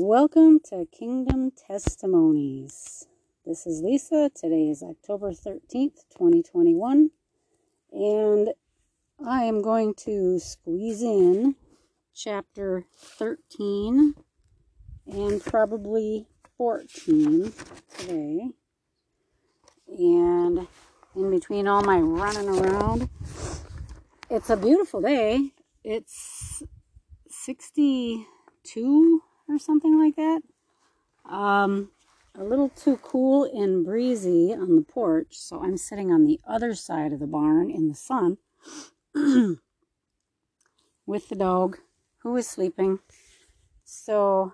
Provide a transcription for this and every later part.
Welcome to Kingdom Testimonies. This is Lisa. Today is October 13th, 2021, and I am going to squeeze in chapter 13 and probably 14 today. And in between all my running around, it's a beautiful day. It's 62 or something like that. Um, a little too cool and breezy on the porch, so I'm sitting on the other side of the barn in the sun with the dog who is sleeping. So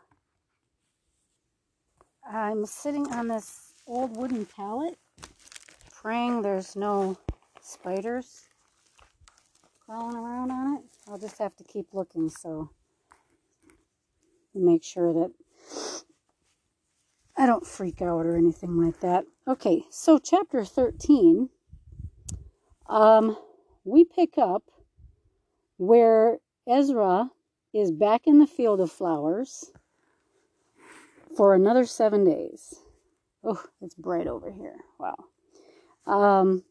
I'm sitting on this old wooden pallet, praying there's no spiders crawling around on it. I'll just have to keep looking so make sure that I don't freak out or anything like that. Okay, so chapter 13, um, we pick up where Ezra is back in the field of flowers for another seven days. Oh, it's bright over here. Wow. Um,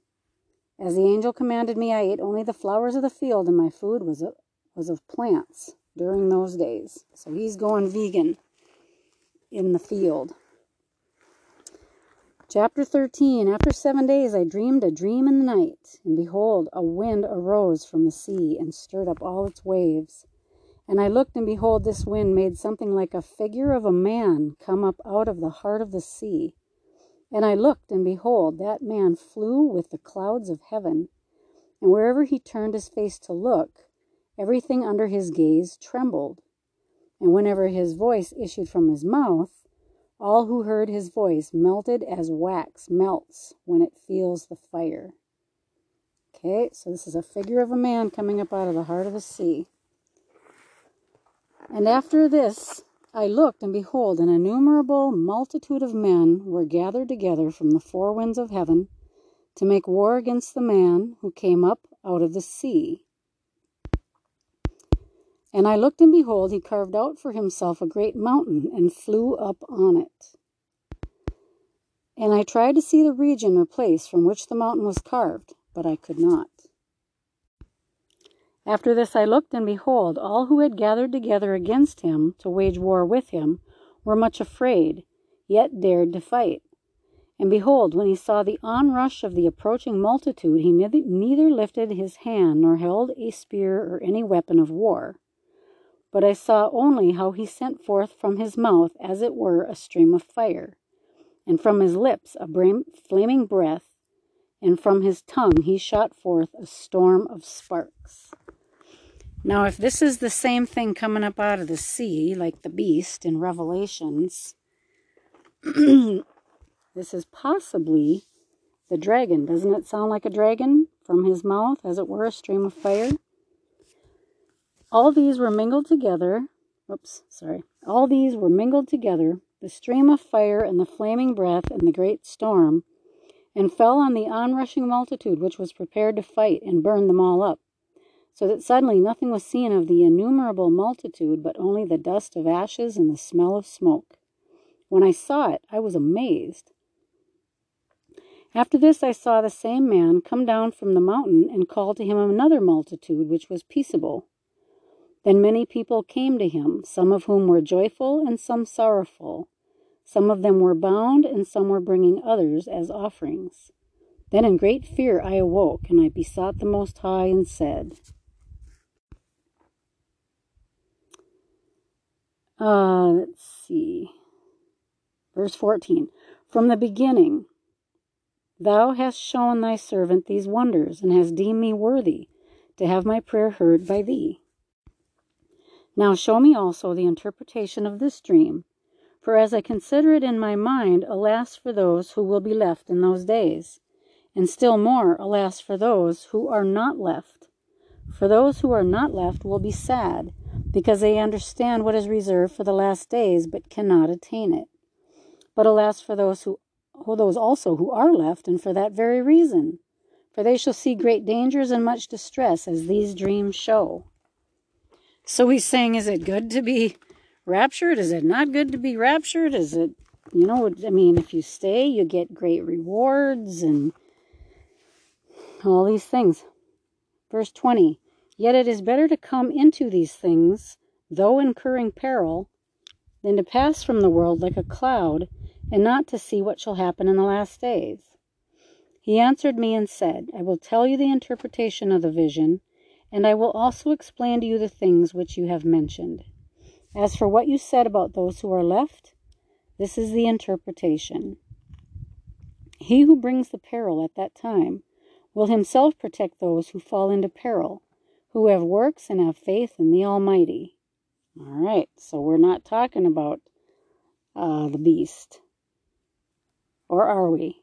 as the angel commanded me, I ate only the flowers of the field, and my food was, of, was of plants during those days. So he's going vegan in the field. Chapter 13 After seven days I dreamed a dream in the night, and behold, a wind arose from the sea and stirred up all its waves. And I looked, and behold, this wind made something like a figure of a man come up out of the heart of the sea. And I looked, and behold, that man flew with the clouds of heaven. And wherever he turned his face to look, everything under his gaze trembled. And whenever his voice issued from his mouth, all who heard his voice melted as wax melts when it feels the fire. Okay, so this is a figure of a man coming up out of the heart of the sea. And after this I looked, and behold, an innumerable multitude of men were gathered together from the four winds of heaven to make war against the man who came up out of the sea. And I looked, and behold, he carved out for himself a great mountain and flew up on it. And I tried to see the region or place from which the mountain was carved, but I could not. After this I looked, and behold, all who had gathered together against him to wage war with him were much afraid, yet dared to fight. And behold, when he saw the onrush of the approaching multitude, he neither lifted his hand nor held a spear or any weapon of war. But I saw only how he sent forth from his mouth, as it were, a stream of fire, and from his lips a flaming breath, and from his tongue he shot forth a storm of sparks. Now, if this is the same thing coming up out of the sea, like the beast in Revelations, this is possibly the dragon. Doesn't it sound like a dragon from his mouth, as it were, a stream of fire? All these were mingled together. Oops, sorry. All these were mingled together, the stream of fire and the flaming breath and the great storm, and fell on the onrushing multitude which was prepared to fight and burn them all up so that suddenly nothing was seen of the innumerable multitude but only the dust of ashes and the smell of smoke. When I saw it, I was amazed. After this, I saw the same man come down from the mountain and call to him another multitude which was peaceable. Then many people came to him, some of whom were joyful and some sorrowful. Some of them were bound, and some were bringing others as offerings. Then in great fear I awoke, and I besought the Most High and said, Uh, let's see. Verse 14. From the beginning, thou hast shown thy servant these wonders, and hast deemed me worthy to have my prayer heard by thee. Now show me also the interpretation of this dream, for as I consider it in my mind, alas for those who will be left in those days, and still more, alas for those who are not left. For those who are not left will be sad because they understand what is reserved for the last days but cannot attain it. But alas for those who oh, those also who are left, and for that very reason, for they shall see great dangers and much distress, as these dreams show. So he's saying, is it good to be raptured? Is it not good to be raptured? Is it, you know, I mean, if you stay, you get great rewards and all these things. Verse 20 Yet it is better to come into these things, though incurring peril, than to pass from the world like a cloud, and not to see what shall happen in the last days. He answered me and said, I will tell you the interpretation of the vision, and I will also explain to you the things which you have mentioned. As for what you said about those who are left, this is the interpretation. He who brings the peril at that time will himself protect those who fall into peril who have works and have faith in the Almighty. All right, so we're not talking about uh, the beast. Or are we?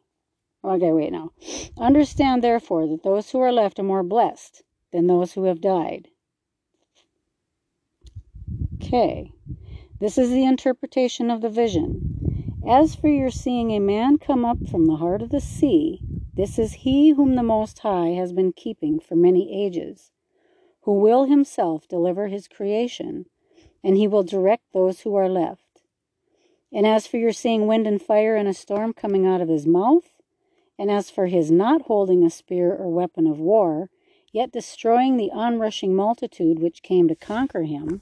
Okay, wait now. Understand, therefore, that those who are left are more blessed than those who have died. Okay, this is the interpretation of the vision. As for your seeing a man come up from the heart of the sea, this is he whom the Most High has been keeping for many ages who will himself deliver his creation, and he will direct those who are left. And as for your seeing wind and fire and a storm coming out of his mouth, and as for his not holding a spear or weapon of war, yet destroying the onrushing multitude which came to conquer him,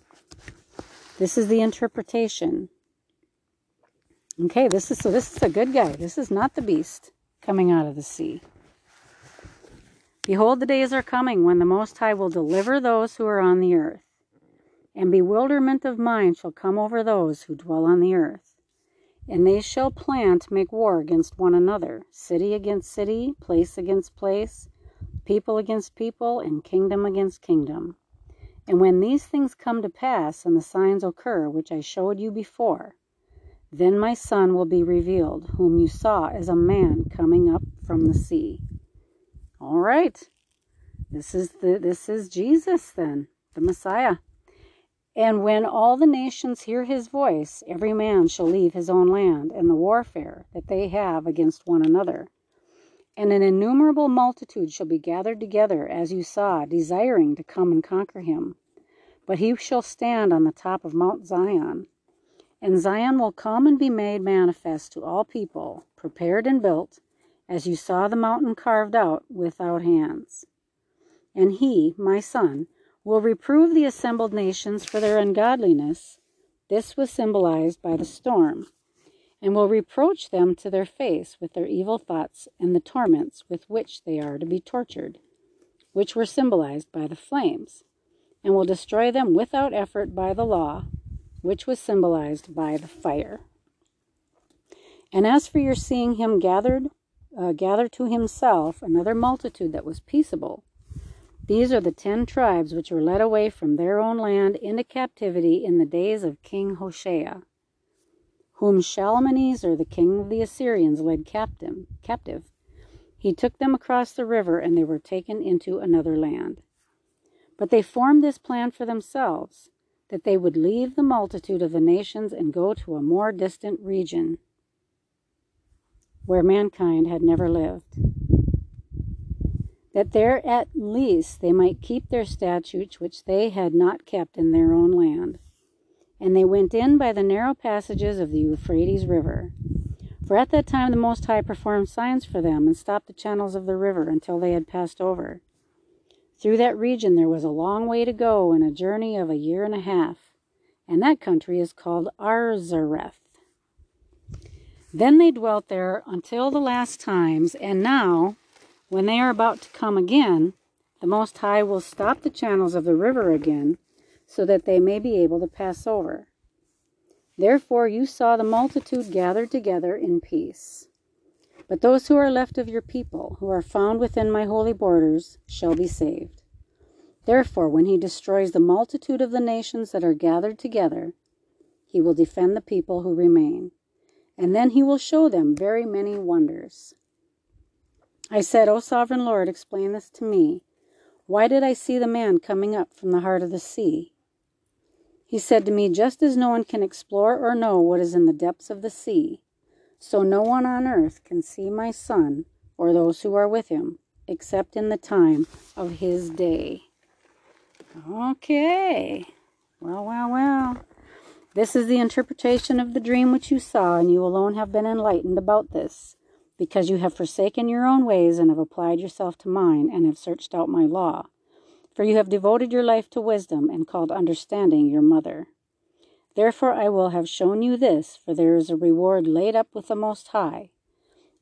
this is the interpretation. Okay, this is so this is a good guy. This is not the beast coming out of the sea. Behold, the days are coming when the Most High will deliver those who are on the earth, and bewilderment of mind shall come over those who dwell on the earth. And they shall plan to make war against one another, city against city, place against place, people against people, and kingdom against kingdom. And when these things come to pass, and the signs occur which I showed you before, then my Son will be revealed, whom you saw as a man coming up from the sea. All right. This is the this is Jesus then, the Messiah. And when all the nations hear his voice, every man shall leave his own land and the warfare that they have against one another. And an innumerable multitude shall be gathered together, as you saw, desiring to come and conquer him. But he shall stand on the top of Mount Zion. And Zion will come and be made manifest to all people, prepared and built, as you saw the mountain carved out without hands. And he, my son, will reprove the assembled nations for their ungodliness. This was symbolized by the storm, and will reproach them to their face with their evil thoughts and the torments with which they are to be tortured, which were symbolized by the flames, and will destroy them without effort by the law, which was symbolized by the fire. And as for your seeing him gathered uh, gathered to himself another multitude that was peaceable. These are the ten tribes which were led away from their own land into captivity in the days of King Hoshea, whom Shalmaneser, the king of the Assyrians, led captive. He took them across the river, and they were taken into another land. But they formed this plan for themselves, that they would leave the multitude of the nations and go to a more distant region where mankind had never lived. That there at least they might keep their statutes which they had not kept in their own land. And they went in by the narrow passages of the Euphrates River. For at that time the Most High performed signs for them and stopped the channels of the river until they had passed over. Through that region there was a long way to go and a journey of a year and a half, and that country is called Arzareth. Then they dwelt there until the last times, and now, when they are about to come again, the Most High will stop the channels of the river again, so that they may be able to pass over. Therefore you saw the multitude gathered together in peace. But those who are left of your people, who are found within my holy borders, shall be saved. Therefore, when he destroys the multitude of the nations that are gathered together, he will defend the people who remain and then he will show them very many wonders. I said, O sovereign Lord, explain this to me. Why did I see the man coming up from the heart of the sea? He said to me, Just as no one can explore or know what is in the depths of the sea, so no one on earth can see my son or those who are with him, except in the time of his day. Okay. Well, well, well. This is the interpretation of the dream which you saw, and you alone have been enlightened about this, because you have forsaken your own ways and have applied yourself to mine, and have searched out my law. For you have devoted your life to wisdom, and called understanding your mother. Therefore I will have shown you this, for there is a reward laid up with the Most High.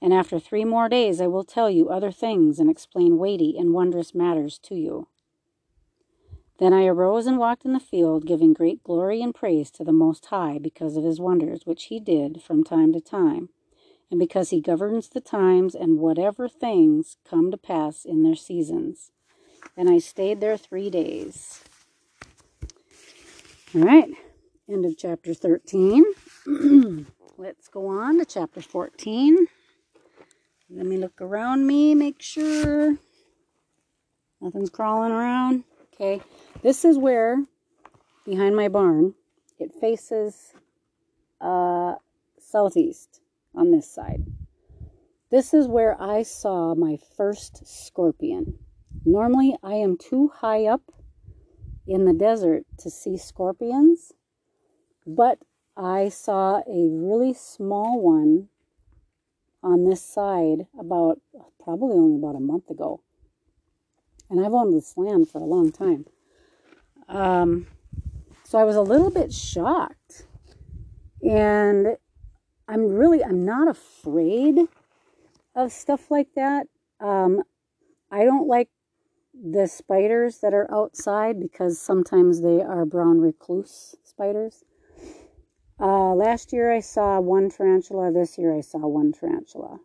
And after three more days I will tell you other things, and explain weighty and wondrous matters to you. Then I arose and walked in the field, giving great glory and praise to the Most High because of his wonders, which he did from time to time, and because he governs the times and whatever things come to pass in their seasons. And I stayed there three days. All right, end of chapter 13. Let's go on to chapter 14. Let me look around me, make sure nothing's crawling around. Okay, this is where, behind my barn, it faces uh, southeast on this side. This is where I saw my first scorpion. Normally, I am too high up in the desert to see scorpions, but I saw a really small one on this side about probably only about a month ago. And I've owned this land for a long time. Um, so I was a little bit shocked. And I'm really, I'm not afraid of stuff like that. Um, I don't like the spiders that are outside because sometimes they are brown recluse spiders. Uh, last year I saw one tarantula. This year I saw one tarantula.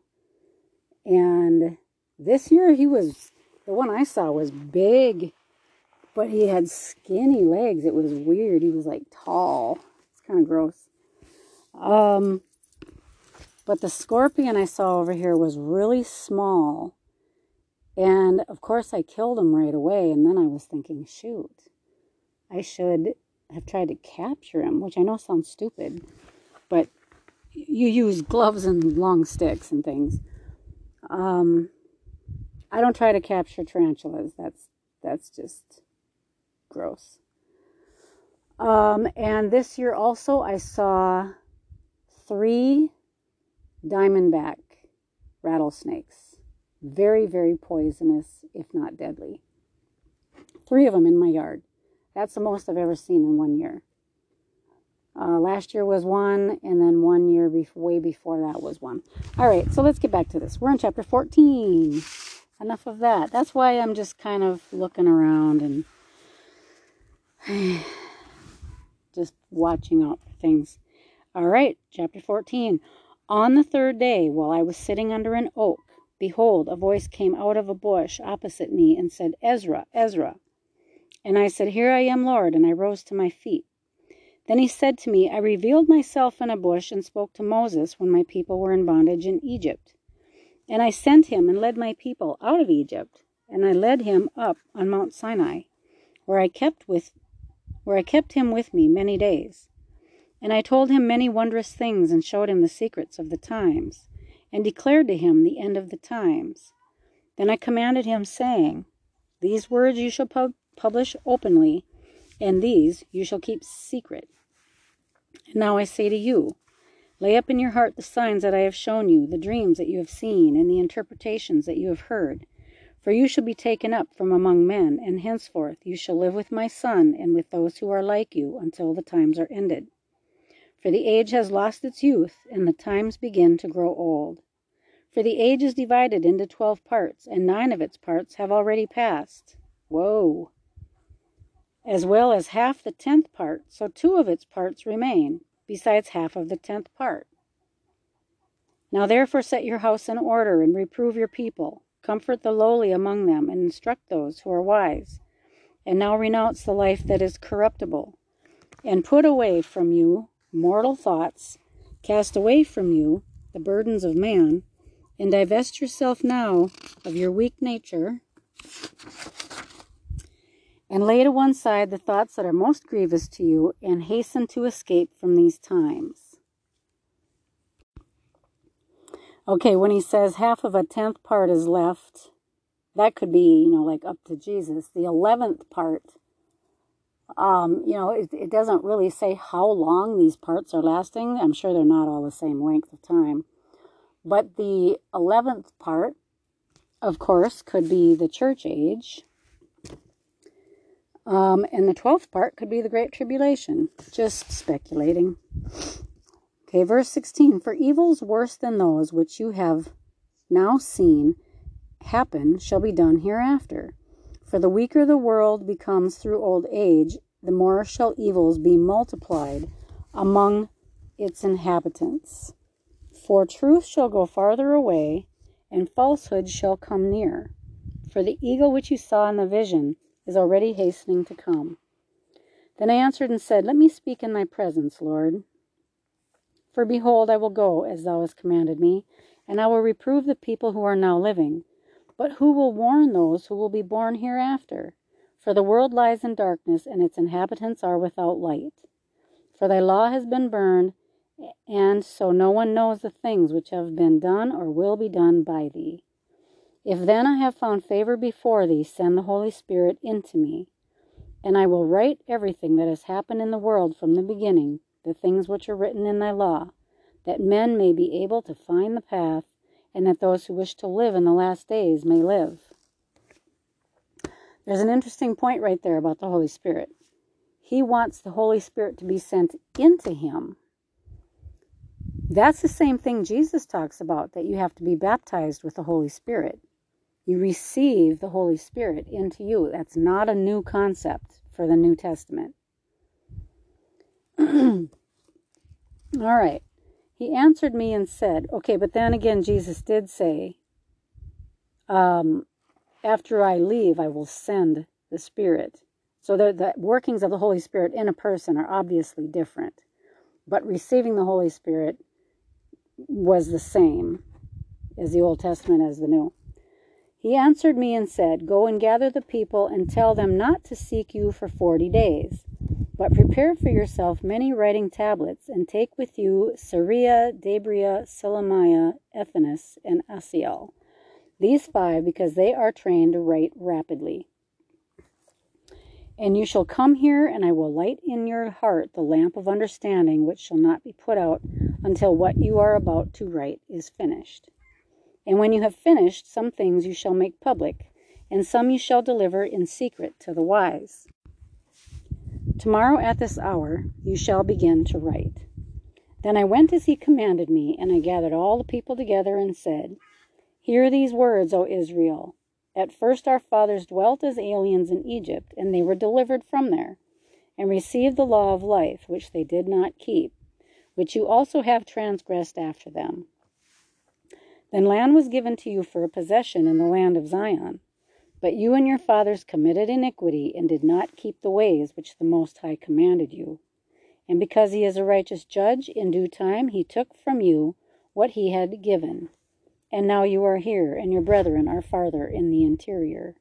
And this year he was the one I saw was big, but he had skinny legs. It was weird. He was like tall. It's kind of gross. Um, but the scorpion I saw over here was really small. And of course, I killed him right away. And then I was thinking, shoot, I should have tried to capture him, which I know sounds stupid, but you use gloves and long sticks and things. Um, I don't try to capture tarantulas. That's that's just gross. Um, and this year also, I saw three diamondback rattlesnakes. Very, very poisonous, if not deadly. Three of them in my yard. That's the most I've ever seen in one year. Uh, last year was one, and then one year before, way before that was one. All right, so let's get back to this. We're in chapter 14 enough of that. That's why I'm just kind of looking around and just watching out for things. All right, chapter 14. On the third day, while I was sitting under an oak, behold, a voice came out of a bush opposite me and said, Ezra, Ezra. And I said, Here I am, Lord, and I rose to my feet. Then he said to me, I revealed myself in a bush and spoke to Moses when my people were in bondage in Egypt. And I sent him and led my people out of Egypt, and I led him up on Mount Sinai, where I kept with where I kept him with me many days. And I told him many wondrous things and showed him the secrets of the times, and declared to him the end of the times. Then I commanded him, saying, These words you shall pub- publish openly, and these you shall keep secret. And now I say to you, Lay up in your heart the signs that I have shown you, the dreams that you have seen, and the interpretations that you have heard. For you shall be taken up from among men, and henceforth you shall live with my Son and with those who are like you until the times are ended. For the age has lost its youth, and the times begin to grow old. For the age is divided into twelve parts, and nine of its parts have already passed. Woe! As well as half the tenth part, so two of its parts remain besides half of the tenth part. Now therefore set your house in order, and reprove your people. Comfort the lowly among them, and instruct those who are wise. And now renounce the life that is corruptible, and put away from you mortal thoughts. Cast away from you the burdens of man, and divest yourself now of your weak nature and lay to one side the thoughts that are most grievous to you, and hasten to escape from these times. Okay, when he says half of a tenth part is left, that could be, you know, like up to Jesus. The eleventh part Um, you know, it, it doesn't really say how long these parts are lasting. I'm sure they're not all the same length of time. But the 11th part, of course, could be the church age. Um, and the 12th part could be the Great Tribulation. Just speculating. Okay, verse 16 For evils worse than those which you have now seen happen shall be done hereafter. For the weaker the world becomes through old age, the more shall evils be multiplied among its inhabitants. For truth shall go farther away, and falsehood shall come near. For the eagle which you saw in the vision is already hastening to come. Then I answered and said, Let me speak in thy presence, Lord. For behold, I will go as thou hast commanded me, and I will reprove the people who are now living. But who will warn those who will be born hereafter? For the world lies in darkness, and its inhabitants are without light. For thy law has been burned, and so no one knows the things which have been done or will be done by thee. If then I have found favor before thee, send the Holy Spirit into me, and I will write everything that has happened in the world from the beginning, the things which are written in thy law, that men may be able to find the path, and that those who wish to live in the last days may live. There's an interesting point right there about the Holy Spirit. He wants the Holy Spirit to be sent into him. That's the same thing Jesus talks about that you have to be baptized with the Holy Spirit. You receive the Holy Spirit into you. That's not a new concept for the New Testament. All right. He answered me and said, okay, but then again, Jesus did say, um, after I leave, I will send the Spirit. So the, the workings of the Holy Spirit in a person are obviously different. But receiving the Holy Spirit was the same as the Old Testament as the New. He answered me and said, Go and gather the people and tell them not to seek you for forty days but prepare for yourself many writing tablets, and take with you Sarea, Dabria, Selemia, Ethanus, and Asiel. These five, because they are trained to write rapidly. And you shall come here, and I will light in your heart the lamp of understanding, which shall not be put out until what you are about to write is finished. And when you have finished, some things you shall make public, and some you shall deliver in secret to the wise. Tomorrow at this hour you shall begin to write. Then I went as he commanded me, and I gathered all the people together and said, Hear these words, O Israel. At first our fathers dwelt as aliens in Egypt, and they were delivered from there, and received the law of life, which they did not keep, which you also have transgressed after them. Then land was given to you for a possession in the land of Zion but you and your fathers committed iniquity and did not keep the ways which the Most High commanded you. And because he is a righteous judge, in due time he took from you what he had given. And now you are here, and your brethren are farther in the interior.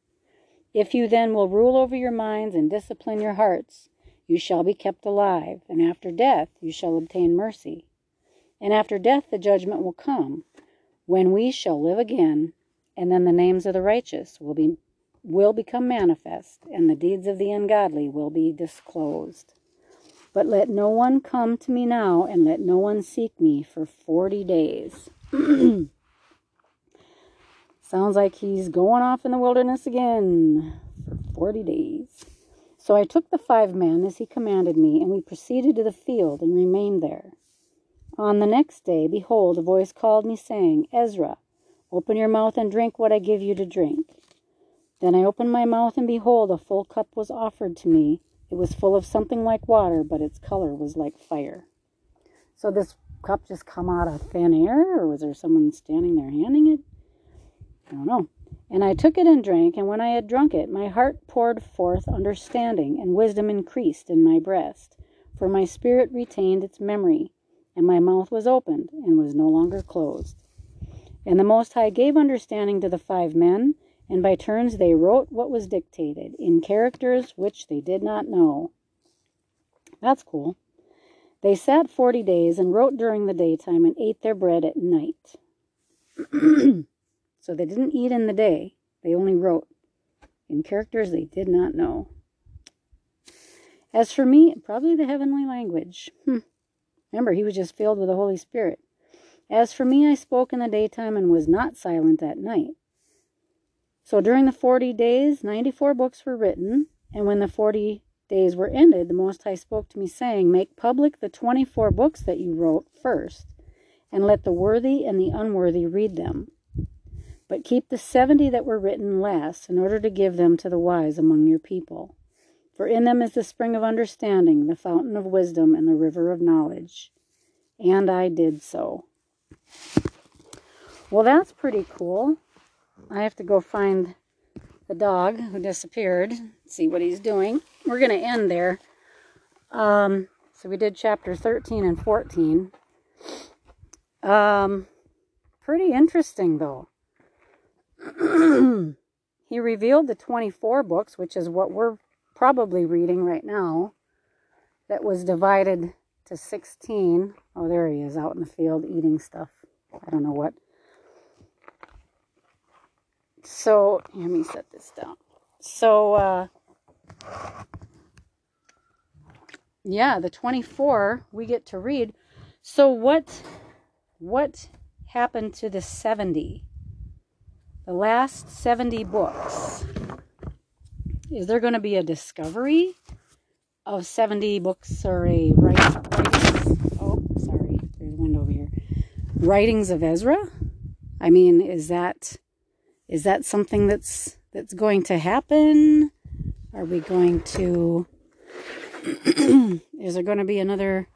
If you then will rule over your minds and discipline your hearts, you shall be kept alive, and after death you shall obtain mercy. And after death the judgment will come, when we shall live again, and then the names of the righteous will be will become manifest, and the deeds of the ungodly will be disclosed. But let no one come to me now, and let no one seek me for forty days. Sounds like he's going off in the wilderness again for forty days. So I took the five men as he commanded me, and we proceeded to the field and remained there. On the next day, behold, a voice called me, saying, Ezra, open your mouth and drink what I give you to drink. Then I opened my mouth, and behold, a full cup was offered to me. It was full of something like water, but its color was like fire. So this cup just come out of thin air, or was there someone standing there handing it? I don't know. And I took it and drank, and when I had drunk it, my heart poured forth understanding, and wisdom increased in my breast. For my spirit retained its memory, and my mouth was opened, and was no longer closed. And the Most High gave understanding to the five men, and by turns they wrote what was dictated in characters which they did not know. That's cool. They sat forty days and wrote during the daytime and ate their bread at night. so they didn't eat in the day, they only wrote in characters they did not know. As for me, probably the heavenly language. Hmm. Remember, he was just filled with the Holy Spirit. As for me, I spoke in the daytime and was not silent at night. So during the 40 days, 94 books were written, and when the 40 days were ended, the Most High spoke to me, saying, Make public the 24 books that you wrote first, and let the worthy and the unworthy read them. But keep the 70 that were written last, in order to give them to the wise among your people. For in them is the spring of understanding, the fountain of wisdom, and the river of knowledge. And I did so. Well, that's pretty cool. I have to go find the dog who disappeared, see what he's doing. We're going to end there. Um, so we did chapter 13 and 14. Um, pretty interesting, though. he revealed the 24 books, which is what we're probably reading right now, that was divided to 16. Oh, there he is out in the field eating stuff. I don't know what. So, let me set this down. So, uh, yeah, the 24 we get to read. So what what happened to the 70? The last 70 books. Is there going to be a discovery of 70 books or a? Oh, sorry. There's wind over here. Writings of Ezra? I mean, is that is that something that's that's going to happen? Are we going to is there going to be another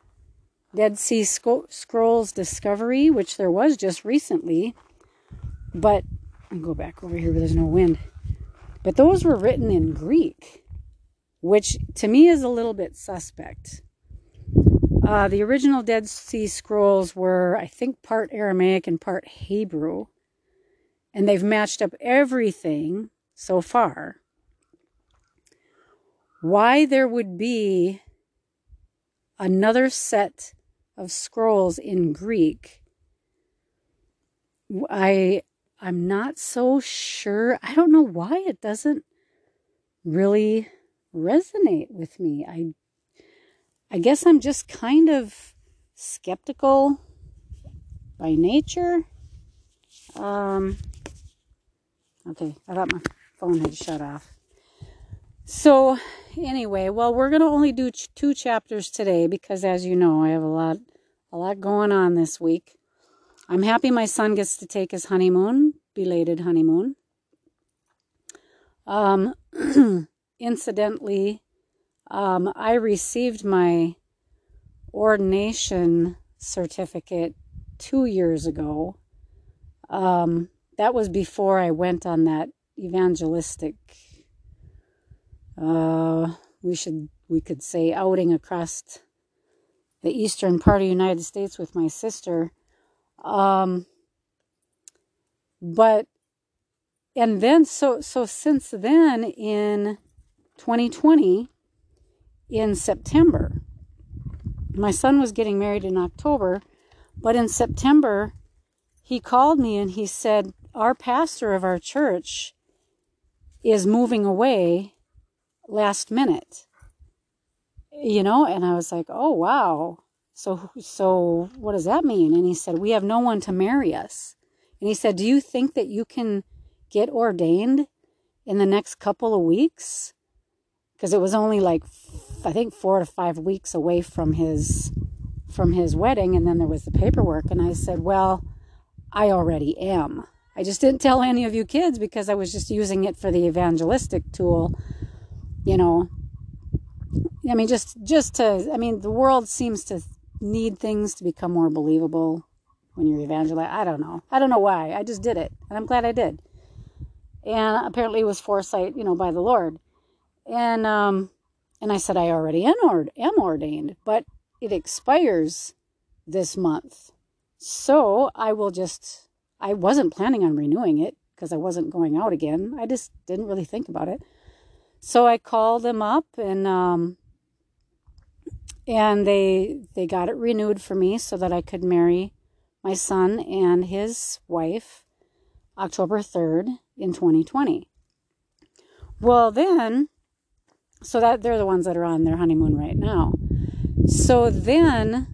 Dead Sea Scrolls discovery, which there was just recently? But I'll go back over here where there's no wind. But those were written in Greek, which to me is a little bit suspect. Uh, the original Dead Sea Scrolls were, I think, part Aramaic and part Hebrew. And they've matched up everything so far. Why there would be another set of scrolls in Greek, I I'm not so sure. I don't know why it doesn't really resonate with me. I I guess I'm just kind of skeptical by nature. Um okay, I thought my phone had shut off. So, anyway, well, we're going to only do ch- two chapters today because as you know, I have a lot a lot going on this week. I'm happy my son gets to take his honeymoon, belated honeymoon. Um, incidentally, um, I received my ordination certificate two years ago. Um, that was before I went on that evangelistic, uh, we should, we could say, outing across the eastern part of the United States with my sister. Um, but and then so so since then in 2020 in September my son was getting married in October but in September he called me and he said our pastor of our church is moving away last minute you know and I was like oh wow so, so what does that mean? And he said, we have no one to marry us. And he said, do you think that you can get ordained in the next couple of weeks? Because it was only like, I think four to five weeks away from his, from his wedding. And then there was the paperwork. And I said, well, I already am. I just didn't tell any of you kids because I was just using it for the evangelistic tool, you know. I mean, just just to. I mean, the world seems to need things to become more believable when you're evangelizing. I don't know. I don't know why. I just did it, and I'm glad I did. And apparently, it was foresight, you know, by the Lord. And um, and I said I already am, am ordained, but it expires this month, so I will just. I wasn't planning on renewing it because I wasn't going out again. I just didn't really think about it. So I called them up and um, and they they got it renewed for me so that I could marry my son and his wife October 3rd in 2020. Well, then so that they're the ones that are on their honeymoon right now. So then,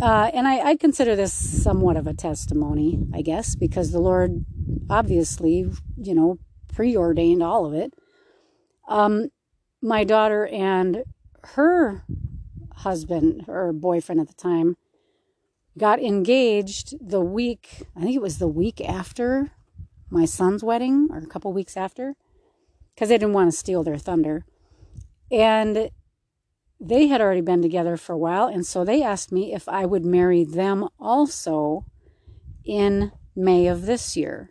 uh, and I, I consider this somewhat of a testimony, I guess, because the Lord obviously, you know, preordained all of it. Um, my daughter and her husband or boyfriend at the time got engaged the week, I think it was the week after my son's wedding or a couple weeks after because they didn't want to steal their thunder. And they had already been together for a while. And so they asked me if I would marry them also in May of this year.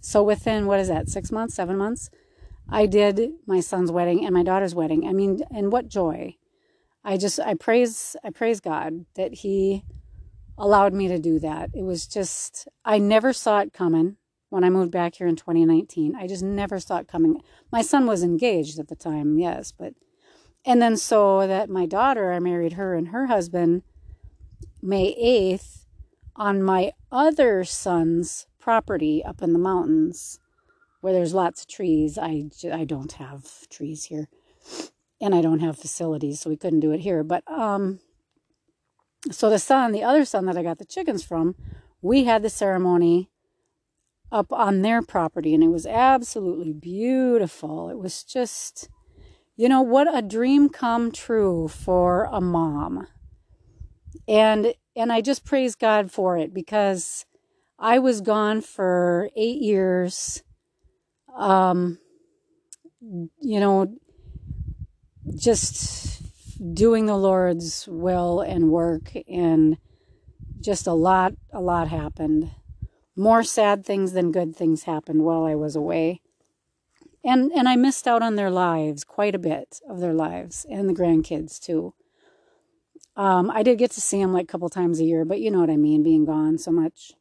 So within, what is that, six months, seven months? I did my son's wedding and my daughter's wedding. I mean, and what joy. I just I praise I praise God that he allowed me to do that. It was just I never saw it coming when I moved back here in 2019. I just never saw it coming. My son was engaged at the time, yes, but and then so that my daughter, I married her and her husband May 8th on my other son's property up in the mountains where there's lots of trees. I, I don't have trees here and I don't have facilities, so we couldn't do it here. But um, so the son, the other son that I got the chickens from, we had the ceremony up on their property, and it was absolutely beautiful. It was just, you know, what a dream come true for a mom. And and I just praise God for it because I was gone for eight years. Um, you know, just doing the Lord's will and work, and just a lot, a lot happened. More sad things than good things happened while I was away. And, and I missed out on their lives, quite a bit of their lives, and the grandkids too. Um, I did get to see them like a couple times a year, but you know what I mean, being gone so much.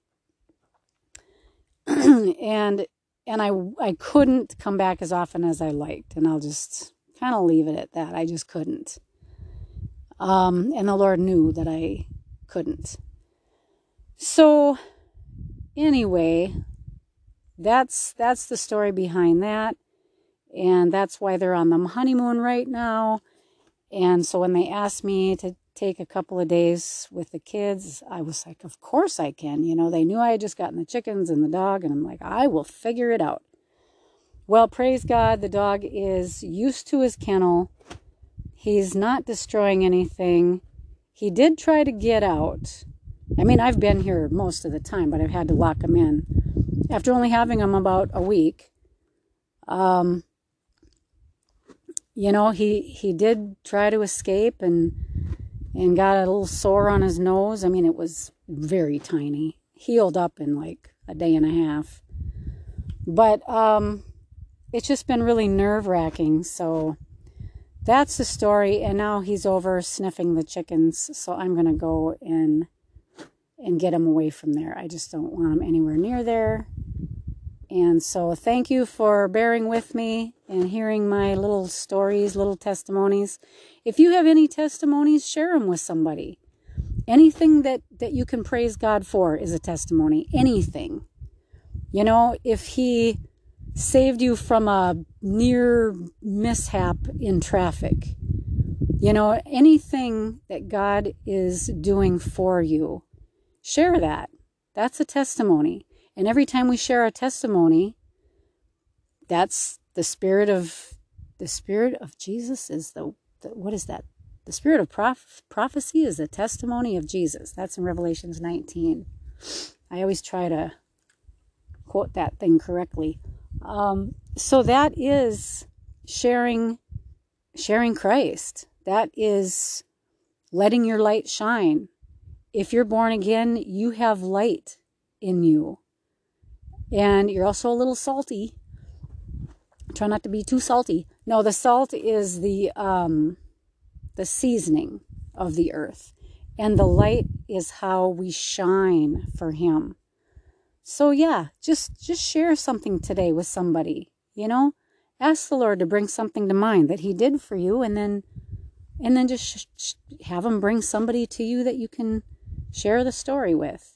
and and I I couldn't come back as often as I liked, and I'll just kind of leave it at that. I just couldn't. Um, and the Lord knew that I couldn't. So, anyway, that's that's the story behind that, and that's why they're on the honeymoon right now. And so when they asked me to take a couple of days with the kids, I was like, "Of course I can." You know, they knew I had just gotten the chickens and the dog, and I'm like, "I will figure it out." Well, praise God, the dog is used to his kennel. He's not destroying anything. He did try to get out. I mean, I've been here most of the time, but I've had to lock him in. After only having him about a week, um, you know, he he did try to escape and and got a little sore on his nose. I mean, it was very tiny. Healed up in like a day and a half. But um it's just been really nerve wracking. So that's the story. And now he's over sniffing the chickens. So I'm going to go and and get him away from there. I just don't want him anywhere near there. And so thank you for bearing with me and hearing my little stories, little testimonies. If you have any testimonies, share them with somebody. Anything that, that you can praise God for is a testimony. Anything. You know, if He saved you from a near mishap in traffic. You know, anything that God is doing for you, share that. That's a testimony. And every time we share a testimony, that's the spirit of the spirit of Jesus is the, the what is that? The spirit of prof, prophecy is the testimony of Jesus. That's in Revelations 19. I always try to quote that thing correctly. Um, so that is sharing sharing Christ. That is letting your light shine. If you're born again, you have light in you. And you're also a little salty. Try not to be too salty. No, the salt is the um, the seasoning of the earth. And the light is how we shine for him. So yeah, just just share something today with somebody, you know? Ask the Lord to bring something to mind that he did for you and then and then just sh- sh- have him bring somebody to you that you can share the story with.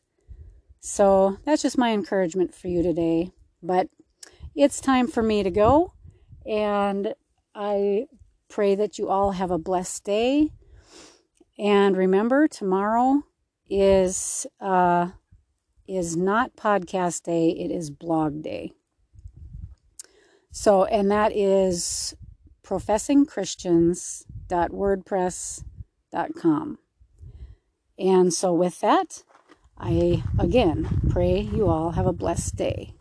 So, that's just my encouragement for you today. But it's time for me to go And I pray that you all have a blessed day. And remember, tomorrow is uh, is not podcast day; it is blog day. So, and that is professingchristians.wordpress.com. And so, with that, I again pray you all have a blessed day.